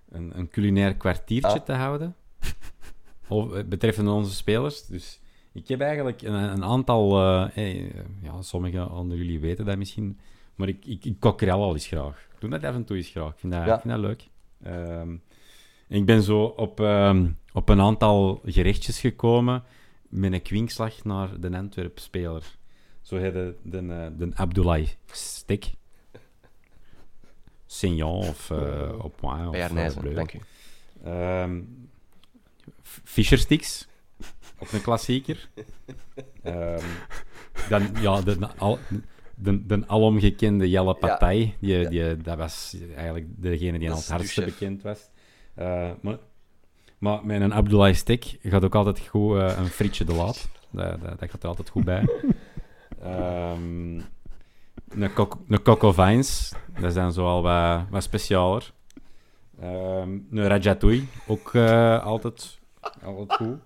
een, een culinair kwartiertje Ah. te houden. Of, eh, betreffende onze spelers. Dus ik heb eigenlijk een, een aantal... eh, ja, sommigen onder jullie weten dat misschien. Maar ik, ik, ik er al eens graag. Ik doe dat af en toe eens graag. Ik vind dat, Ja. ik vind dat leuk. En ik ben zo op, ehm, op een aantal gerechtjes gekomen met een kwinkslag naar de Antwerp-speler. Zo heet de, de, eh, de Abdoulaye. Signon of uh, op point. Of, eh, dank u. Ehm Fischer Sticks. Ook een klassieker. Ehm, dan, ja, de, al, de, de alomgekende Jelle Partij. Die, Ja. die, dat was eigenlijk degene die Dat al het hardste bekend was. Maar, maar met een Abdoulaye Stek gaat ook altijd goed een frietje de laat. Dat, dat, dat gaat er altijd goed bij. Ehm een, coco, een Coco Vines. Dat is dan zo al wat, wat specialer. Ehm, een Ratatouille. Ook eh, altijd, altijd goed.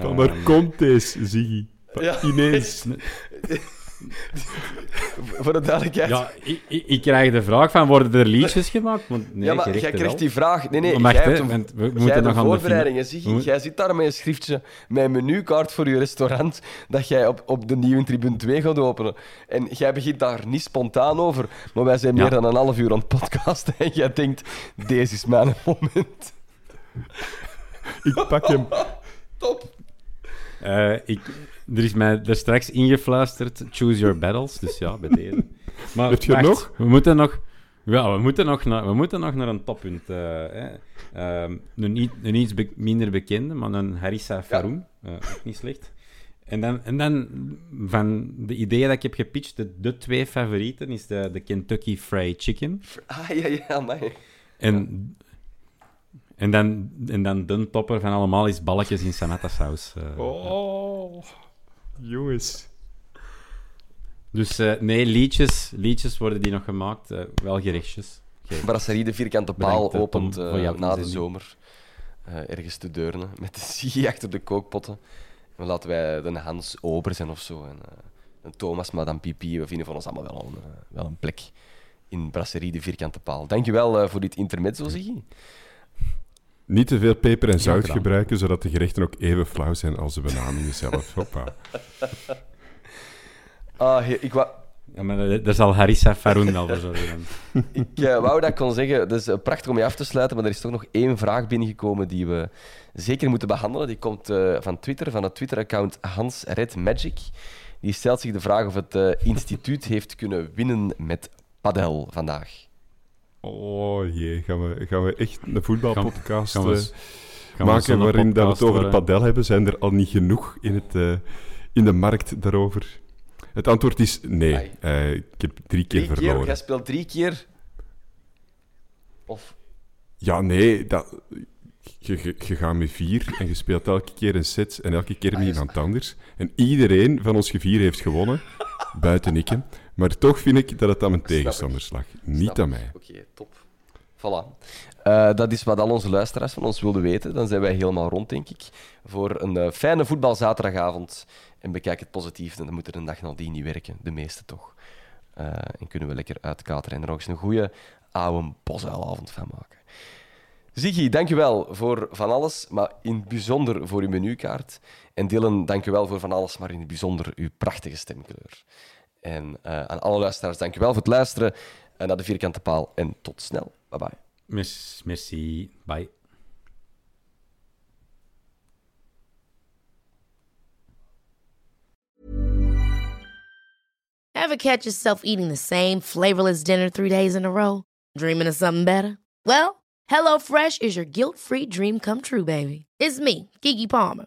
Van waar komt deze, Ziggy? Ja. Ineens. Voor de duidelijkheid. Ja, ik, ik, ik krijg de vraag van, worden er liedjes gemaakt? Want, nee, ja, maar jij krijgt die vraag. Nee, nee, jij hebt een, we, we jij moeten hebt nog een aan de voorbereiding. fina- hè, Ziggy. we moet- Jij zit daar met een schriftje, met een menukaart voor je restaurant, dat jij op, op de nieuwe tribune 2 gaat openen. En jij begint daar niet spontaan over, maar wij zijn Ja. meer dan een half uur aan het podcasten en jij denkt, deze is mijn moment. Ik pak hem. Top. Eh, ik, er is mij er straks ingefluisterd, choose your battles, dus ja, bij deze. Maar Heb je wacht, nog? We moeten nog... Ja, we moeten nog naar, we moeten nog naar een toppunt. eh, hè. Ehm, een, een iets be- minder bekende, maar een Harissa Faroum. eh, ook niet slecht. En dan, en dan van de ideeën dat ik heb gepitcht, de, de twee favorieten, is de, de Kentucky Fried Chicken. Ah, ja, ja, maar. En, en, dan, en dan de topper van allemaal is balletjes in sanata-saus. eh. Oh, jongens. Dus eh, nee, liedjes, liedjes worden die nog gemaakt. eh, wel gerechtjes. Ge- Brasserie de Vierkante Paal Bedankt, eh, Tom, opent eh, na de zomer eh, ergens te deurnen met de Ziggy achter de kookpotten. Laten wij de Hans Ober zijn of zo. En, eh, een Thomas, Madame Pipi. We vinden van ons allemaal wel een, wel een plek in Brasserie de Vierkante Paal. Dankjewel eh voor dit intermezzo, Ziggy. Niet te veel peper en zout gebruiken, zodat de gerechten ook even flauw zijn als de benamingen zelf. Hoppa. Ah, ik, wou, Ja, maar daar zal Harissa Faroun wel voor zorgen. ik eh, wou dat ik kon zeggen, het is eh, prachtig om je af te sluiten, maar er is toch nog één vraag binnengekomen die we zeker moeten behandelen. Die komt eh, van Twitter, van het Twitter-account Hans Red Magic. Die stelt zich de vraag of het eh, instituut heeft kunnen winnen met padel vandaag. Oh jee, gaan we, gaan we echt een voetbalpodcast Gaan we- eh, gaan we maken waarin dat we het over worden? padel hebben? Zijn er al niet genoeg in, het, eh, in de markt daarover? Het antwoord is nee. Eh, ik heb drie keer Drie keer, verloren. jij speelt drie keer. Of Ja, nee. Dat, je, je, je gaat met vier en je speelt elke keer een set en elke keer met iemand anders. En iedereen van ons gevier heeft gewonnen, buiten ik. hè. Maar toch vind ik dat het aan mijn tegenstanders lag. Niet Snap aan mij. Oké, top. Voilà. Eh, dat is wat al onze luisteraars van ons wilden weten. Dan zijn wij helemaal rond, denk ik. Voor een eh, fijne voetbalzaterdagavond. En bekijk het positief. Dan moet er een dag nadien niet werken. De meeste toch. Eh, en kunnen we lekker uitkateren en er ook eens een goede oude bosuilavond van maken. Ziggy, dankjewel voor van alles, maar in het bijzonder voor uw menukaart. En Dylan, dankjewel voor van alles, maar in het bijzonder uw prachtige stemkleur. En eh, aan alle luisteraars, dankjewel voor het luisteren eh, naar de Vierkante Paal. En tot snel. Bye bye. Merci, merci. Bye. Ever catch yourself eating the same flavorless dinner three days in a row? Dreaming of something better? Well, HelloFresh is your guilt free dream come true, baby. It's me, Kiki Palmer.